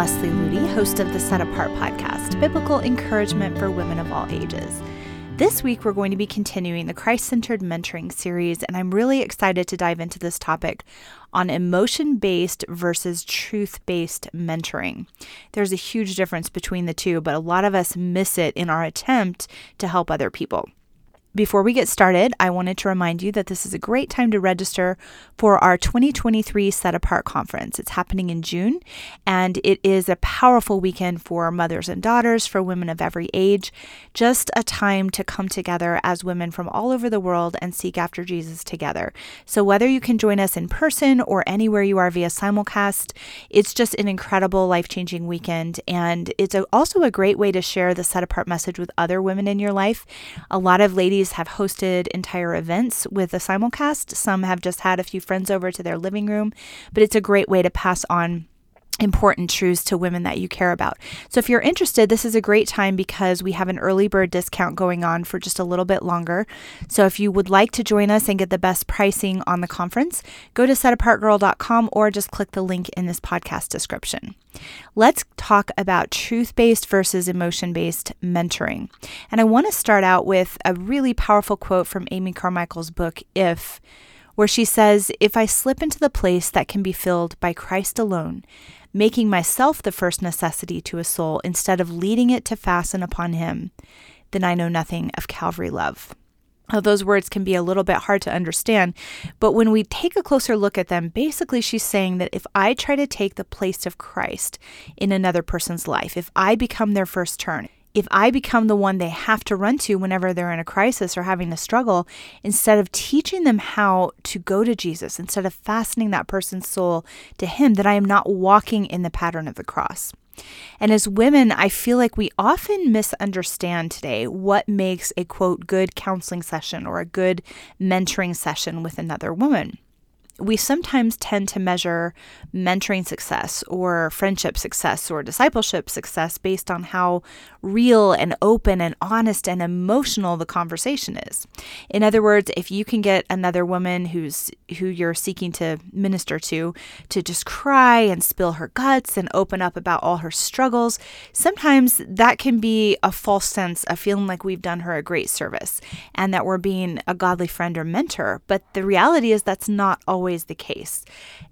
Leslie Ludy, host of the Set Apart podcast, biblical encouragement for women of all ages. This week, we're going to be continuing the Christ centered mentoring series, and I'm really excited to dive into this topic on emotion based versus truth based mentoring. There's a huge difference between the two, but a lot of us miss it in our attempt to help other people. Before we get started, I wanted to remind you that this is a great time to register for our 2023 Set Apart Conference. It's happening in June, and it is a powerful weekend for mothers and daughters, for women of every age. Just a time to come together as women from all over the world and seek after Jesus together. So, whether you can join us in person or anywhere you are via simulcast, it's just an incredible, life changing weekend. And it's also a great way to share the Set Apart message with other women in your life. A lot of ladies have hosted entire events with a simulcast. Some have just had a few friends over to their living room, but it's a great way to pass on important truths to women that you care about. So if you're interested, this is a great time because we have an early bird discount going on for just a little bit longer. So if you would like to join us and get the best pricing on the conference, go to setapartgirl.com or just click the link in this podcast description. Let's talk about truth-based versus emotion-based mentoring. And I want to start out with a really powerful quote from Amy Carmichael's book If where she says, If I slip into the place that can be filled by Christ alone, making myself the first necessity to a soul instead of leading it to fasten upon Him, then I know nothing of Calvary love. Now, those words can be a little bit hard to understand, but when we take a closer look at them, basically she's saying that if I try to take the place of Christ in another person's life, if I become their first turn, if I become the one they have to run to whenever they're in a crisis or having a struggle, instead of teaching them how to go to Jesus, instead of fastening that person's soul to Him, that I am not walking in the pattern of the cross. And as women, I feel like we often misunderstand today what makes a quote good counseling session or a good mentoring session with another woman we sometimes tend to measure mentoring success or friendship success or discipleship success based on how real and open and honest and emotional the conversation is. In other words, if you can get another woman who's who you're seeking to minister to to just cry and spill her guts and open up about all her struggles, sometimes that can be a false sense of feeling like we've done her a great service and that we're being a godly friend or mentor. But the reality is that's not always always the case.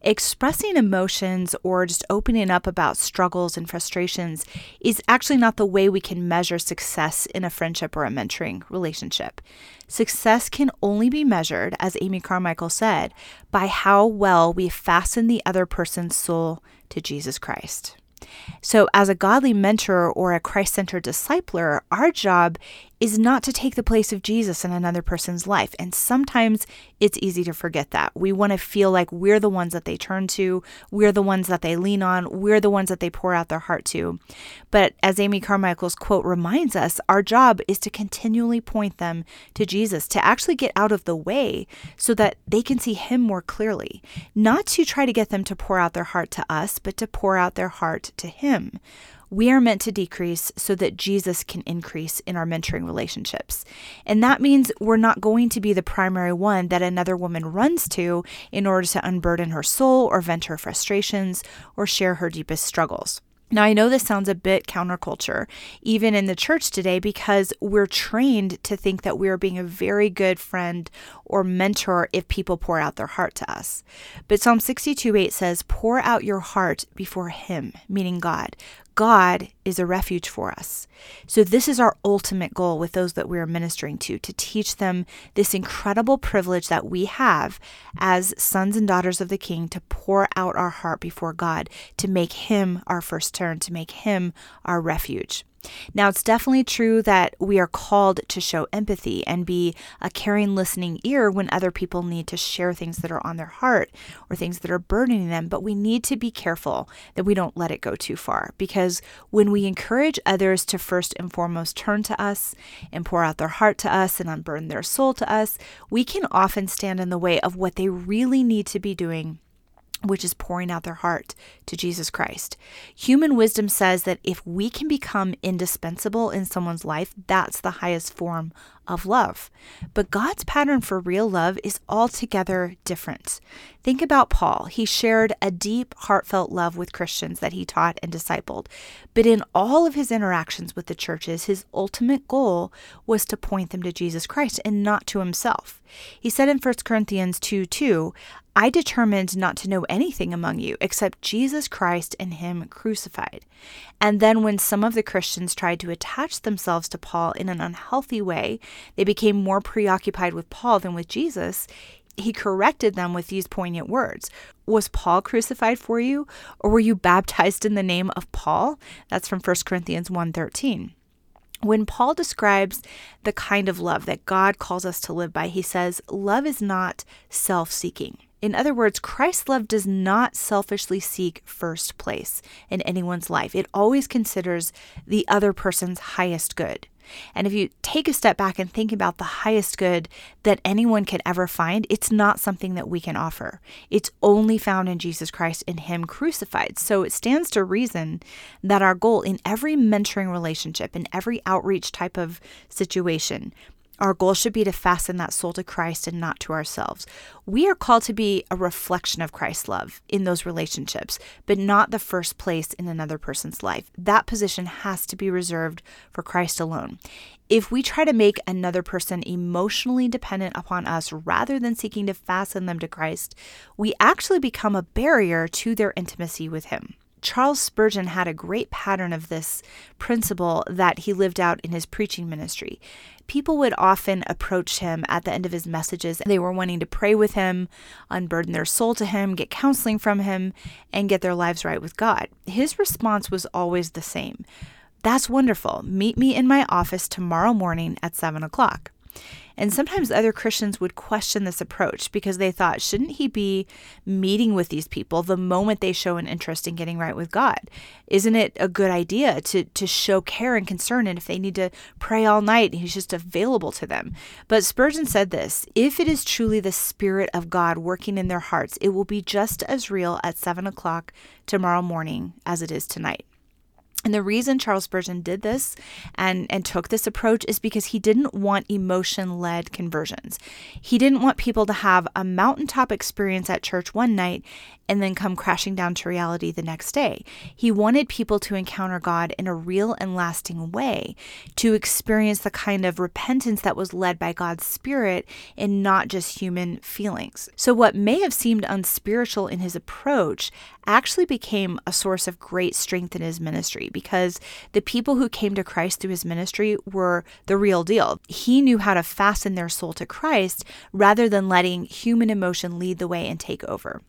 Expressing emotions or just opening up about struggles and frustrations is actually not the way we can measure success in a friendship or a mentoring relationship. Success can only be measured, as Amy Carmichael said, by how well we fasten the other person's soul to Jesus Christ. So, as a godly mentor or a Christ centered discipler, our job is not to take the place of Jesus in another person's life. And sometimes it's easy to forget that. We want to feel like we're the ones that they turn to, we're the ones that they lean on, we're the ones that they pour out their heart to. But as Amy Carmichael's quote reminds us, our job is to continually point them to Jesus, to actually get out of the way so that they can see Him more clearly. Not to try to get them to pour out their heart to us, but to pour out their heart to Him. We are meant to decrease so that Jesus can increase in our mentoring relationships. And that means we're not going to be the primary one that another woman runs to in order to unburden her soul or vent her frustrations or share her deepest struggles. Now, I know this sounds a bit counterculture, even in the church today, because we're trained to think that we are being a very good friend or mentor if people pour out their heart to us. But Psalm 62 8 says, Pour out your heart before Him, meaning God. God is a refuge for us. So, this is our ultimate goal with those that we are ministering to to teach them this incredible privilege that we have as sons and daughters of the King to pour out our heart before God, to make Him our first turn, to make Him our refuge. Now, it's definitely true that we are called to show empathy and be a caring, listening ear when other people need to share things that are on their heart or things that are burdening them. But we need to be careful that we don't let it go too far because when we encourage others to first and foremost turn to us and pour out their heart to us and unburden their soul to us, we can often stand in the way of what they really need to be doing which is pouring out their heart to Jesus Christ. Human wisdom says that if we can become indispensable in someone's life, that's the highest form of love. But God's pattern for real love is altogether different. Think about Paul. He shared a deep, heartfelt love with Christians that he taught and discipled. But in all of his interactions with the churches, his ultimate goal was to point them to Jesus Christ and not to himself. He said in 1 Corinthians 2 2, I determined not to know anything among you except Jesus Christ and Him crucified. And then, when some of the Christians tried to attach themselves to Paul in an unhealthy way, they became more preoccupied with Paul than with Jesus. He corrected them with these poignant words Was Paul crucified for you, or were you baptized in the name of Paul? That's from 1 Corinthians 1:13. When Paul describes the kind of love that God calls us to live by, he says, Love is not self seeking. In other words, Christ's love does not selfishly seek first place in anyone's life. It always considers the other person's highest good. And if you take a step back and think about the highest good that anyone can ever find, it's not something that we can offer. It's only found in Jesus Christ and Him crucified. So it stands to reason that our goal in every mentoring relationship, in every outreach type of situation, our goal should be to fasten that soul to Christ and not to ourselves. We are called to be a reflection of Christ's love in those relationships, but not the first place in another person's life. That position has to be reserved for Christ alone. If we try to make another person emotionally dependent upon us rather than seeking to fasten them to Christ, we actually become a barrier to their intimacy with Him. Charles Spurgeon had a great pattern of this principle that he lived out in his preaching ministry. People would often approach him at the end of his messages. They were wanting to pray with him, unburden their soul to him, get counseling from him, and get their lives right with God. His response was always the same That's wonderful. Meet me in my office tomorrow morning at 7 o'clock. And sometimes other Christians would question this approach because they thought, shouldn't he be meeting with these people the moment they show an interest in getting right with God? Isn't it a good idea to, to show care and concern? And if they need to pray all night, he's just available to them. But Spurgeon said this if it is truly the Spirit of God working in their hearts, it will be just as real at seven o'clock tomorrow morning as it is tonight. And the reason Charles Spurgeon did this and, and took this approach is because he didn't want emotion led conversions. He didn't want people to have a mountaintop experience at church one night and then come crashing down to reality the next day. He wanted people to encounter God in a real and lasting way, to experience the kind of repentance that was led by God's Spirit and not just human feelings. So, what may have seemed unspiritual in his approach actually became a source of great strength in his ministry because the people who came to Christ through his ministry were the real deal. He knew how to fasten their soul to Christ rather than letting human emotion lead the way and take over.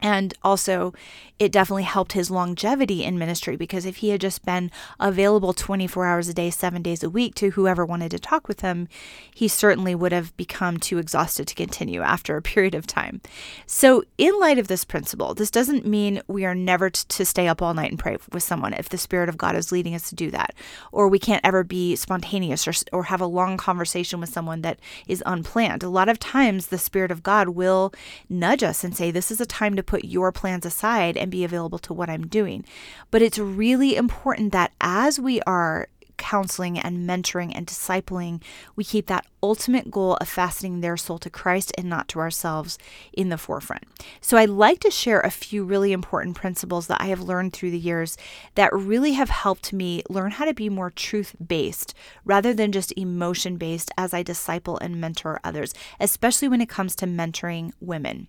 And also, it definitely helped his longevity in ministry because if he had just been available 24 hours a day, seven days a week to whoever wanted to talk with him, he certainly would have become too exhausted to continue after a period of time. So, in light of this principle, this doesn't mean we are never t- to stay up all night and pray with someone if the Spirit of God is leading us to do that, or we can't ever be spontaneous or, or have a long conversation with someone that is unplanned. A lot of times, the Spirit of God will nudge us and say, This is a time to put your plans aside and be available to what I'm doing. But it's really important that as we are counseling and mentoring and discipling, we keep that ultimate goal of fastening their soul to Christ and not to ourselves in the forefront. So, I'd like to share a few really important principles that I have learned through the years that really have helped me learn how to be more truth based rather than just emotion based as I disciple and mentor others, especially when it comes to mentoring women.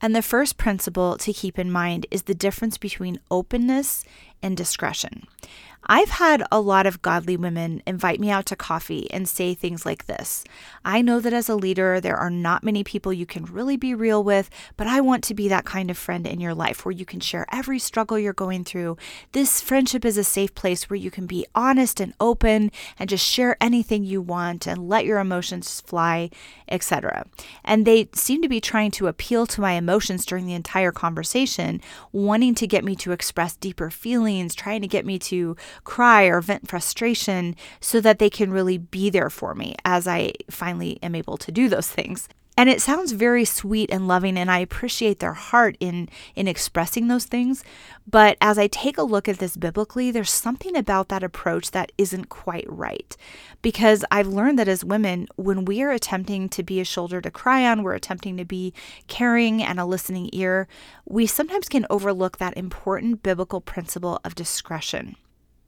And the first principle to keep in mind is the difference between openness and discretion. I've had a lot of godly women invite me out to coffee and say things like this I know that as a leader, there are not many people you can really be real with, but I want to be that kind of friend in your life where you can share every struggle you're going through. This friendship is a safe place where you can be honest and open and just share anything you want and let your emotions fly, etc. And they seem to be trying to appeal to my emotions during the entire conversation, wanting to get me to express deeper feelings, trying to get me to cry or vent frustration so that they can really be there for me as I finally am able to do those things. And it sounds very sweet and loving, and I appreciate their heart in, in expressing those things. But as I take a look at this biblically, there's something about that approach that isn't quite right. Because I've learned that as women, when we are attempting to be a shoulder to cry on, we're attempting to be caring and a listening ear, we sometimes can overlook that important biblical principle of discretion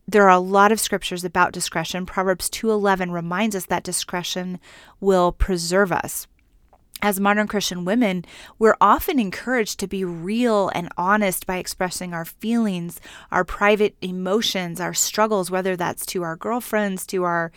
there are a lot of scriptures about discretion. Proverbs 2:11 reminds us that discretion will preserve us as modern Christian women, we're often encouraged to be real and honest by expressing our feelings, our private emotions, our struggles, whether that's to our girlfriends, to our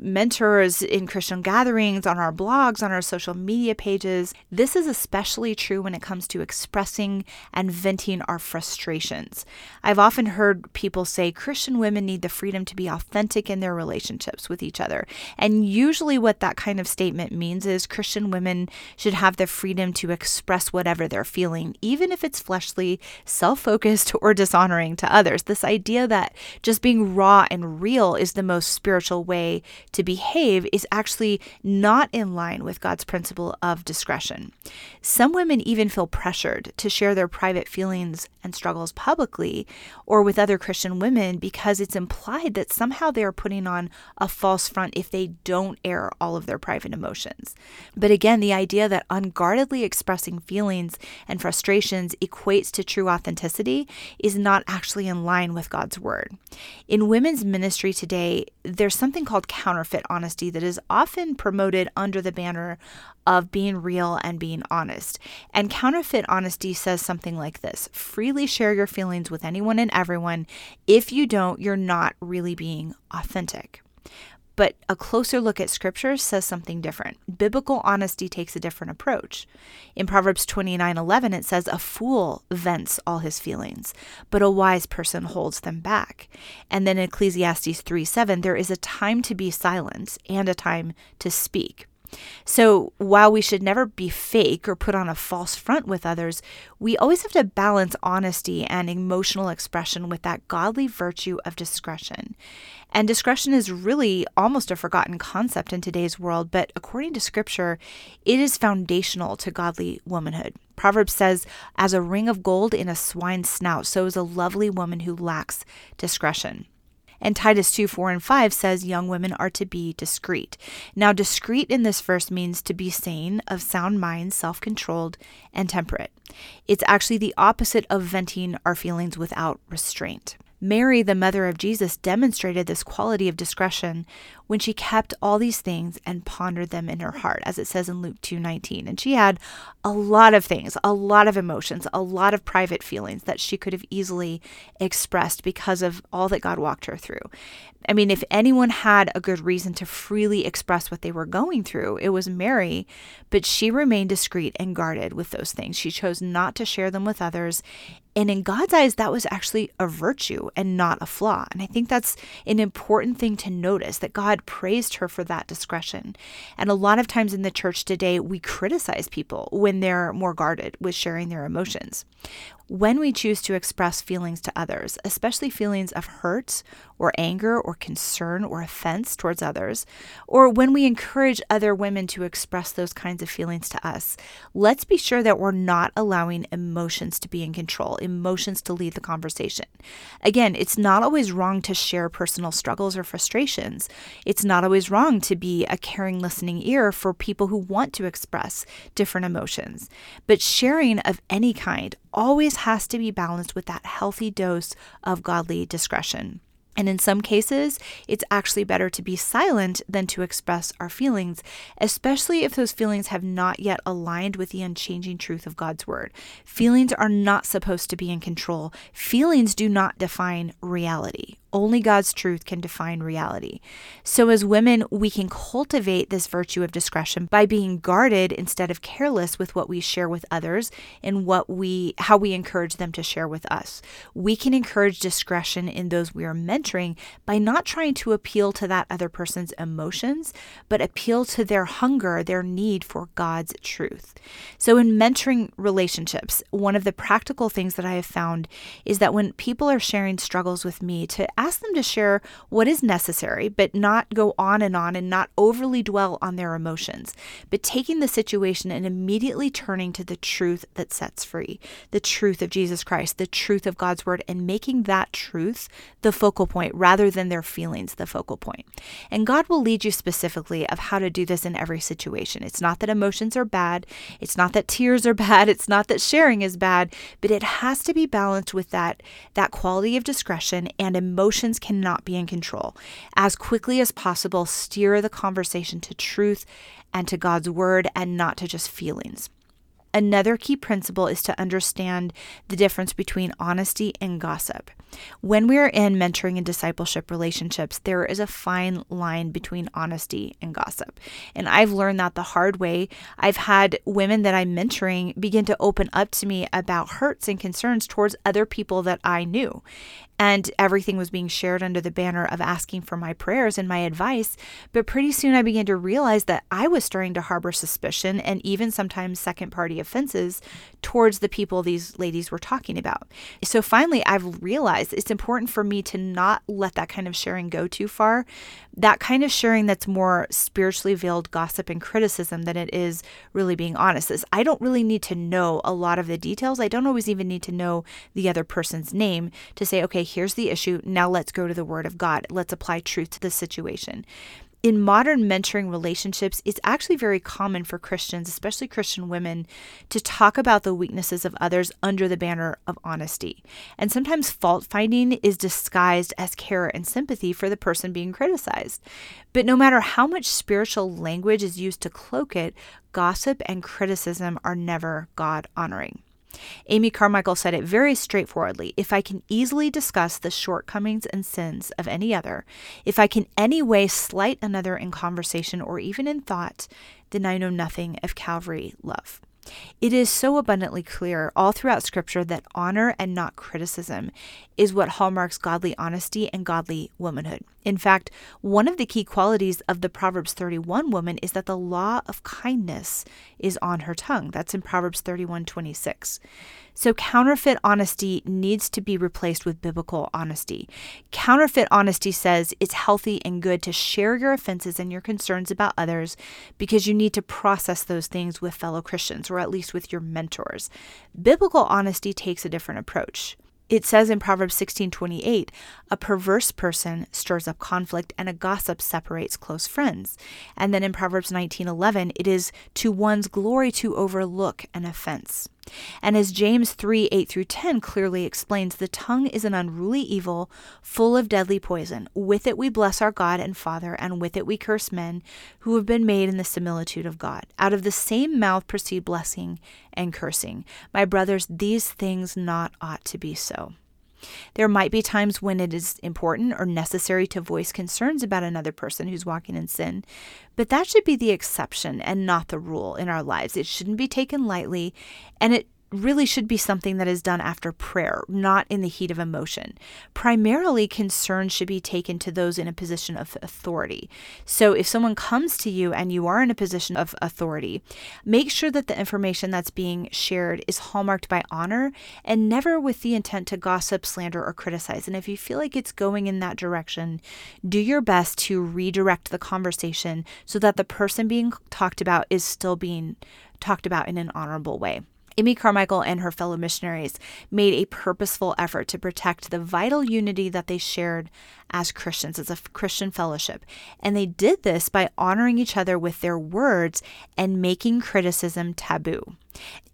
mentors in Christian gatherings, on our blogs, on our social media pages. This is especially true when it comes to expressing and venting our frustrations. I've often heard people say Christian women need the freedom to be authentic in their relationships with each other. And usually, what that kind of statement means is Christian women should have the freedom to express whatever they're feeling, even if it's fleshly, self focused, or dishonoring to others. This idea that just being raw and real is the most spiritual way to behave is actually not in line with God's principle of discretion. Some women even feel pressured to share their private feelings and struggles publicly or with other Christian women because it's implied that somehow they are putting on a false front if they don't air all of their private emotions. But again, the idea that unguardedly expressing feelings and frustrations equates to true authenticity is not actually in line with God's word. In women's ministry today, there's something called counterfeit honesty that is often promoted under the banner of being real and being honest. And counterfeit honesty says something like this freely share your feelings with anyone and everyone. If you don't, you're not really being authentic. But a closer look at scripture says something different. Biblical honesty takes a different approach. In Proverbs 29:11 it says a fool vents all his feelings, but a wise person holds them back. And then in Ecclesiastes 3:7 there is a time to be silent and a time to speak. So, while we should never be fake or put on a false front with others, we always have to balance honesty and emotional expression with that godly virtue of discretion. And discretion is really almost a forgotten concept in today's world, but according to scripture, it is foundational to godly womanhood. Proverbs says, As a ring of gold in a swine's snout, so is a lovely woman who lacks discretion. And Titus 2 4 and 5 says young women are to be discreet. Now, discreet in this verse means to be sane, of sound mind, self controlled, and temperate. It's actually the opposite of venting our feelings without restraint. Mary, the mother of Jesus, demonstrated this quality of discretion when she kept all these things and pondered them in her heart, as it says in Luke 2:19. And she had a lot of things, a lot of emotions, a lot of private feelings that she could have easily expressed because of all that God walked her through. I mean, if anyone had a good reason to freely express what they were going through, it was Mary, but she remained discreet and guarded with those things. She chose not to share them with others. And in God's eyes, that was actually a virtue and not a flaw. And I think that's an important thing to notice that God praised her for that discretion. And a lot of times in the church today, we criticize people when they're more guarded with sharing their emotions when we choose to express feelings to others, especially feelings of hurt or anger or concern or offense towards others, or when we encourage other women to express those kinds of feelings to us, let's be sure that we're not allowing emotions to be in control, emotions to lead the conversation. Again, it's not always wrong to share personal struggles or frustrations. It's not always wrong to be a caring, listening ear for people who want to express different emotions. But sharing of any kind always has to be balanced with that healthy dose of godly discretion. And in some cases, it's actually better to be silent than to express our feelings, especially if those feelings have not yet aligned with the unchanging truth of God's word. Feelings are not supposed to be in control, feelings do not define reality. Only God's truth can define reality. So, as women, we can cultivate this virtue of discretion by being guarded instead of careless with what we share with others and what we, how we encourage them to share with us. We can encourage discretion in those we are mentoring by not trying to appeal to that other person's emotions, but appeal to their hunger, their need for God's truth. So, in mentoring relationships, one of the practical things that I have found is that when people are sharing struggles with me, to ask them to share what is necessary, but not go on and on and not overly dwell on their emotions, but taking the situation and immediately turning to the truth that sets free, the truth of Jesus Christ, the truth of God's word, and making that truth the focal point rather than their feelings the focal point. And God will lead you specifically of how to do this in every situation. It's not that emotions are bad, it's not that tears are bad, it's not that sharing is bad, but it has to be balanced with that that quality of discretion and emotions cannot be in control. As quickly as possible, steer the conversation to truth and to God's word and not to just feelings. Another key principle is to understand the difference between honesty and gossip. When we are in mentoring and discipleship relationships, there is a fine line between honesty and gossip. And I've learned that the hard way. I've had women that I'm mentoring begin to open up to me about hurts and concerns towards other people that I knew and everything was being shared under the banner of asking for my prayers and my advice. But pretty soon I began to realize that I was starting to harbor suspicion and even sometimes second party offenses towards the people these ladies were talking about. So finally, I've realized it's important for me to not let that kind of sharing go too far. That kind of sharing that's more spiritually veiled gossip and criticism than it is really being honest. Is I don't really need to know a lot of the details. I don't always even need to know the other person's name to say, okay, here's the issue. Now let's go to the Word of God. Let's apply truth to the situation. In modern mentoring relationships, it's actually very common for Christians, especially Christian women, to talk about the weaknesses of others under the banner of honesty. And sometimes fault finding is disguised as care and sympathy for the person being criticized. But no matter how much spiritual language is used to cloak it, gossip and criticism are never God honoring. Amy Carmichael said it very straightforwardly if I can easily discuss the shortcomings and sins of any other, if I can any way slight another in conversation or even in thought, then I know nothing of Calvary love. It is so abundantly clear all throughout Scripture that honor and not criticism is what hallmarks godly honesty and godly womanhood. In fact, one of the key qualities of the Proverbs 31 woman is that the law of kindness is on her tongue. That's in Proverbs 31 26. So, counterfeit honesty needs to be replaced with biblical honesty. Counterfeit honesty says it's healthy and good to share your offenses and your concerns about others because you need to process those things with fellow Christians or at least with your mentors. Biblical honesty takes a different approach. It says in Proverbs 16:28, a perverse person stirs up conflict and a gossip separates close friends. And then in Proverbs 19:11, it is to one's glory to overlook an offense. And as James 3 8 through 10 clearly explains, the tongue is an unruly evil, full of deadly poison. With it we bless our God and Father, and with it we curse men who have been made in the similitude of God. Out of the same mouth proceed blessing and cursing. My brothers, these things not ought to be so. There might be times when it is important or necessary to voice concerns about another person who's walking in sin, but that should be the exception and not the rule in our lives. It shouldn't be taken lightly, and it really should be something that is done after prayer, not in the heat of emotion. Primarily, concern should be taken to those in a position of authority. So, if someone comes to you and you are in a position of authority, make sure that the information that's being shared is hallmarked by honor and never with the intent to gossip, slander, or criticize. And if you feel like it's going in that direction, do your best to redirect the conversation so that the person being talked about is still being talked about in an honorable way. Amy Carmichael and her fellow missionaries made a purposeful effort to protect the vital unity that they shared as Christians, as a Christian fellowship. And they did this by honoring each other with their words and making criticism taboo.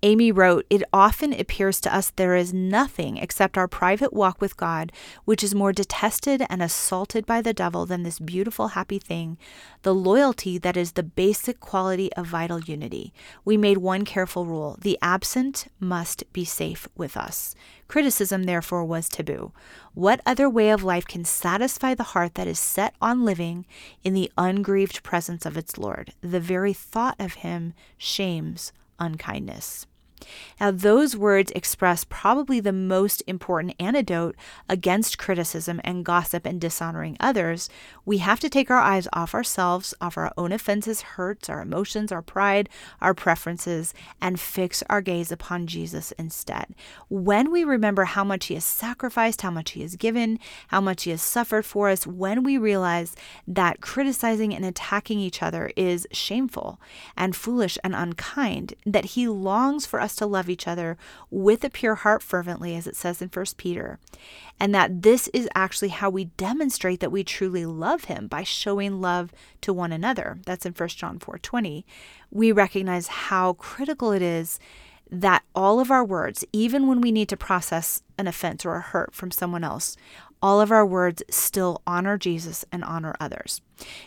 Amy wrote, It often appears to us there is nothing except our private walk with God which is more detested and assaulted by the devil than this beautiful, happy thing, the loyalty that is the basic quality of vital unity. We made one careful rule the absent must be safe with us. Criticism, therefore, was taboo. What other way of life can satisfy the heart that is set on living in the ungrieved presence of its Lord? The very thought of Him shames unkindness. Now, those words express probably the most important antidote against criticism and gossip and dishonoring others. We have to take our eyes off ourselves, off our own offenses, hurts, our emotions, our pride, our preferences, and fix our gaze upon Jesus instead. When we remember how much He has sacrificed, how much He has given, how much He has suffered for us, when we realize that criticizing and attacking each other is shameful and foolish and unkind, that He longs for us to love each other with a pure heart fervently, as it says in 1 Peter, and that this is actually how we demonstrate that we truly love Him by showing love to one another. That's in 1 John 4 20. We recognize how critical it is that all of our words, even when we need to process an offense or a hurt from someone else, all of our words still honor Jesus and honor others.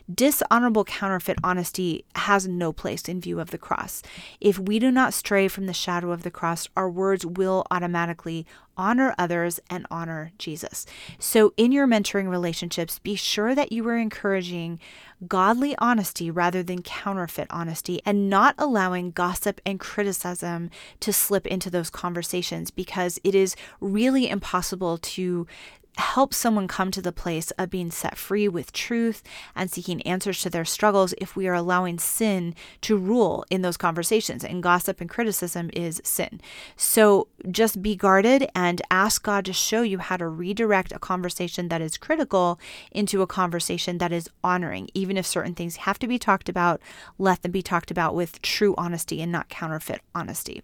Dishonorable counterfeit honesty has no place in view of the cross. If we do not stray from the shadow of the cross, our words will automatically honor others and honor Jesus. So, in your mentoring relationships, be sure that you are encouraging godly honesty rather than counterfeit honesty and not allowing gossip and criticism to slip into those conversations because it is really impossible to help someone come to the place of being set free with truth and seeking answers to their struggles if we are allowing sin to rule in those conversations. And gossip and criticism is sin. So just be guarded and ask God to show you how to redirect a conversation that is critical into a conversation that is honoring. Even if certain things have to be talked about, let them be talked about with true honesty and not counterfeit honesty.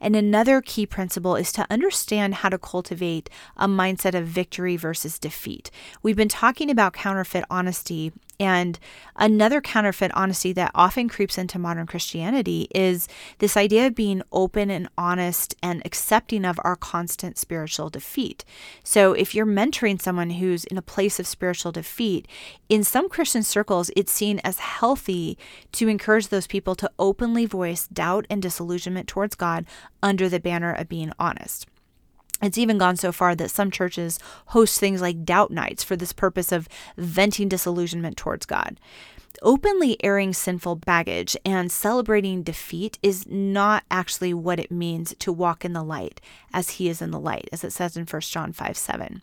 And another key principle is to understand how to cultivate a mindset of victory versus defeat. We've been talking about counterfeit honesty and another counterfeit honesty that often creeps into modern Christianity is this idea of being open and honest and accepting of our constant spiritual defeat. So, if you're mentoring someone who's in a place of spiritual defeat, in some Christian circles, it's seen as healthy to encourage those people to openly voice doubt and disillusionment towards God under the banner of being honest. It's even gone so far that some churches host things like doubt nights for this purpose of venting disillusionment towards God. Openly airing sinful baggage and celebrating defeat is not actually what it means to walk in the light as he is in the light, as it says in 1 John 5 7.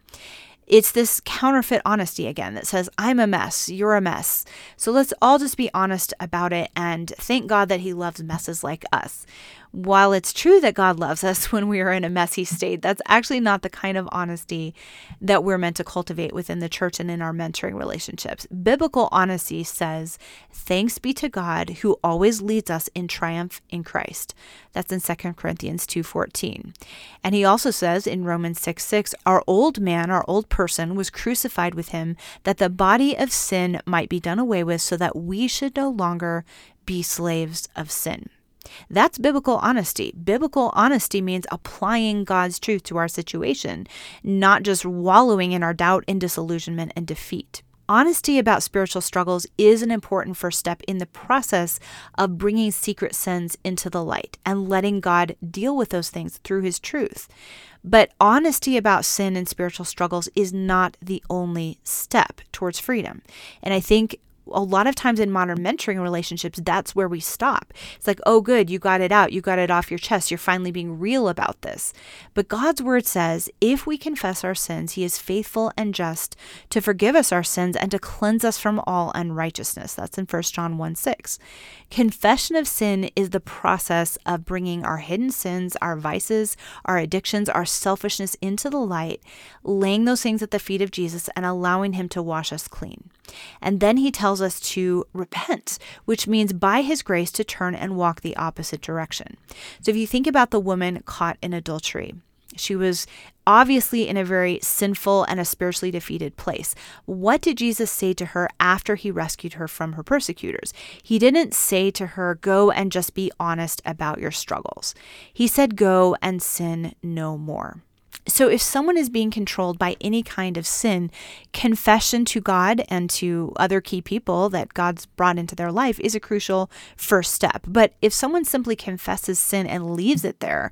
It's this counterfeit honesty again that says, I'm a mess, you're a mess. So let's all just be honest about it and thank God that He loves messes like us while it's true that God loves us when we are in a messy state, that's actually not the kind of honesty that we're meant to cultivate within the church and in our mentoring relationships. Biblical honesty says, Thanks be to God who always leads us in triumph in Christ. That's in 2 Corinthians 2:14. And he also says in Romans 6 6, Our old man, our old person, was crucified with him, that the body of sin might be done away with, so that we should no longer be slaves of sin. That's biblical honesty. Biblical honesty means applying God's truth to our situation, not just wallowing in our doubt and disillusionment and defeat. Honesty about spiritual struggles is an important first step in the process of bringing secret sins into the light and letting God deal with those things through His truth. But honesty about sin and spiritual struggles is not the only step towards freedom. And I think a lot of times in modern mentoring relationships, that's where we stop. It's like, oh, good, you got it out. You got it off your chest. You're finally being real about this. But God's word says, if we confess our sins, He is faithful and just to forgive us our sins and to cleanse us from all unrighteousness. That's in 1 John 1 6. Confession of sin is the process of bringing our hidden sins, our vices, our addictions, our selfishness into the light, laying those things at the feet of Jesus, and allowing Him to wash us clean. And then He tells us to repent, which means by His grace to turn and walk the opposite direction. So if you think about the woman caught in adultery, she was obviously in a very sinful and a spiritually defeated place. What did Jesus say to her after he rescued her from her persecutors? He didn't say to her, Go and just be honest about your struggles. He said, Go and sin no more. So, if someone is being controlled by any kind of sin, confession to God and to other key people that God's brought into their life is a crucial first step. But if someone simply confesses sin and leaves it there,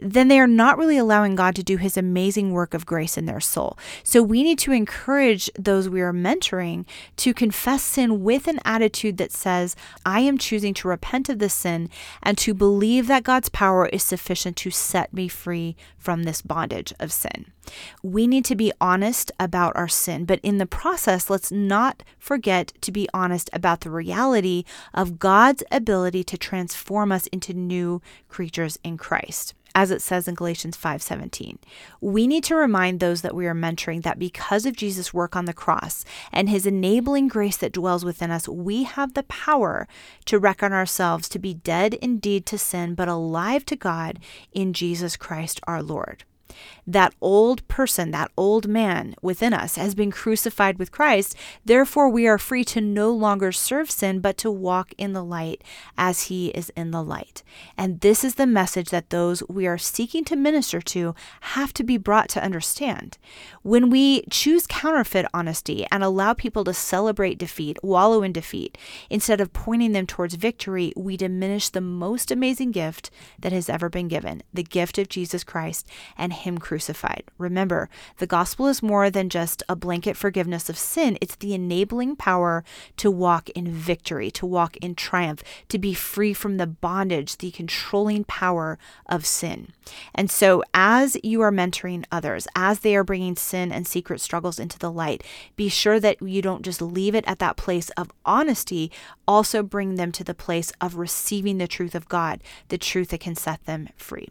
then they are not really allowing God to do his amazing work of grace in their soul. So we need to encourage those we are mentoring to confess sin with an attitude that says, I am choosing to repent of this sin and to believe that God's power is sufficient to set me free from this bondage of sin. We need to be honest about our sin, but in the process, let's not forget to be honest about the reality of God's ability to transform us into new creatures in Christ as it says in Galatians 5:17. We need to remind those that we are mentoring that because of Jesus' work on the cross and his enabling grace that dwells within us, we have the power to reckon ourselves to be dead indeed to sin but alive to God in Jesus Christ our Lord that old person, that old man within us has been crucified with Christ. Therefore, we are free to no longer serve sin, but to walk in the light as he is in the light. And this is the message that those we are seeking to minister to have to be brought to understand. When we choose counterfeit honesty and allow people to celebrate defeat, wallow in defeat, instead of pointing them towards victory, we diminish the most amazing gift that has ever been given the gift of Jesus Christ and him crucified. Remember, the gospel is more than just a blanket forgiveness of sin, it's the enabling power to walk in victory, to walk in triumph, to be free from the bondage, the controlling power of sin. And so, as you are mentoring others, as they are bringing sin and secret struggles into the light, be sure that you don't just leave it at that place of honesty, also bring them to the place of receiving the truth of God, the truth that can set them free.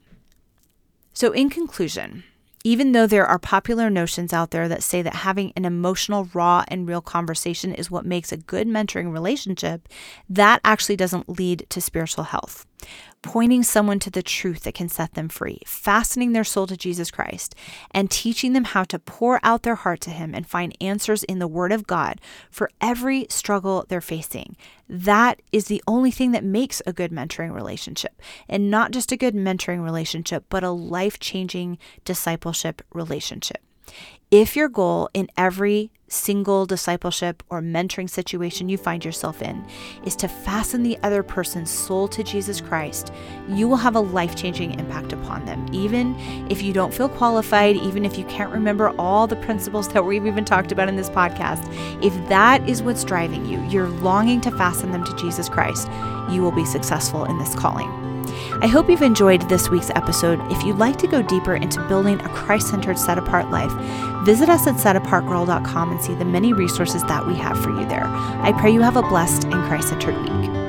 So, in conclusion, even though there are popular notions out there that say that having an emotional, raw, and real conversation is what makes a good mentoring relationship, that actually doesn't lead to spiritual health pointing someone to the truth that can set them free, fastening their soul to Jesus Christ, and teaching them how to pour out their heart to Him and find answers in the Word of God for every struggle they're facing. That is the only thing that makes a good mentoring relationship. And not just a good mentoring relationship, but a life changing discipleship relationship. If your goal in every single discipleship or mentoring situation you find yourself in is to fasten the other person's soul to Jesus Christ, you will have a life changing impact upon them. Even if you don't feel qualified, even if you can't remember all the principles that we've even talked about in this podcast, if that is what's driving you, you're longing to fasten them to Jesus Christ, you will be successful in this calling. I hope you've enjoyed this week's episode. If you'd like to go deeper into building a Christ centered, set apart life, visit us at setapartgirl.com and see the many resources that we have for you there. I pray you have a blessed and Christ centered week.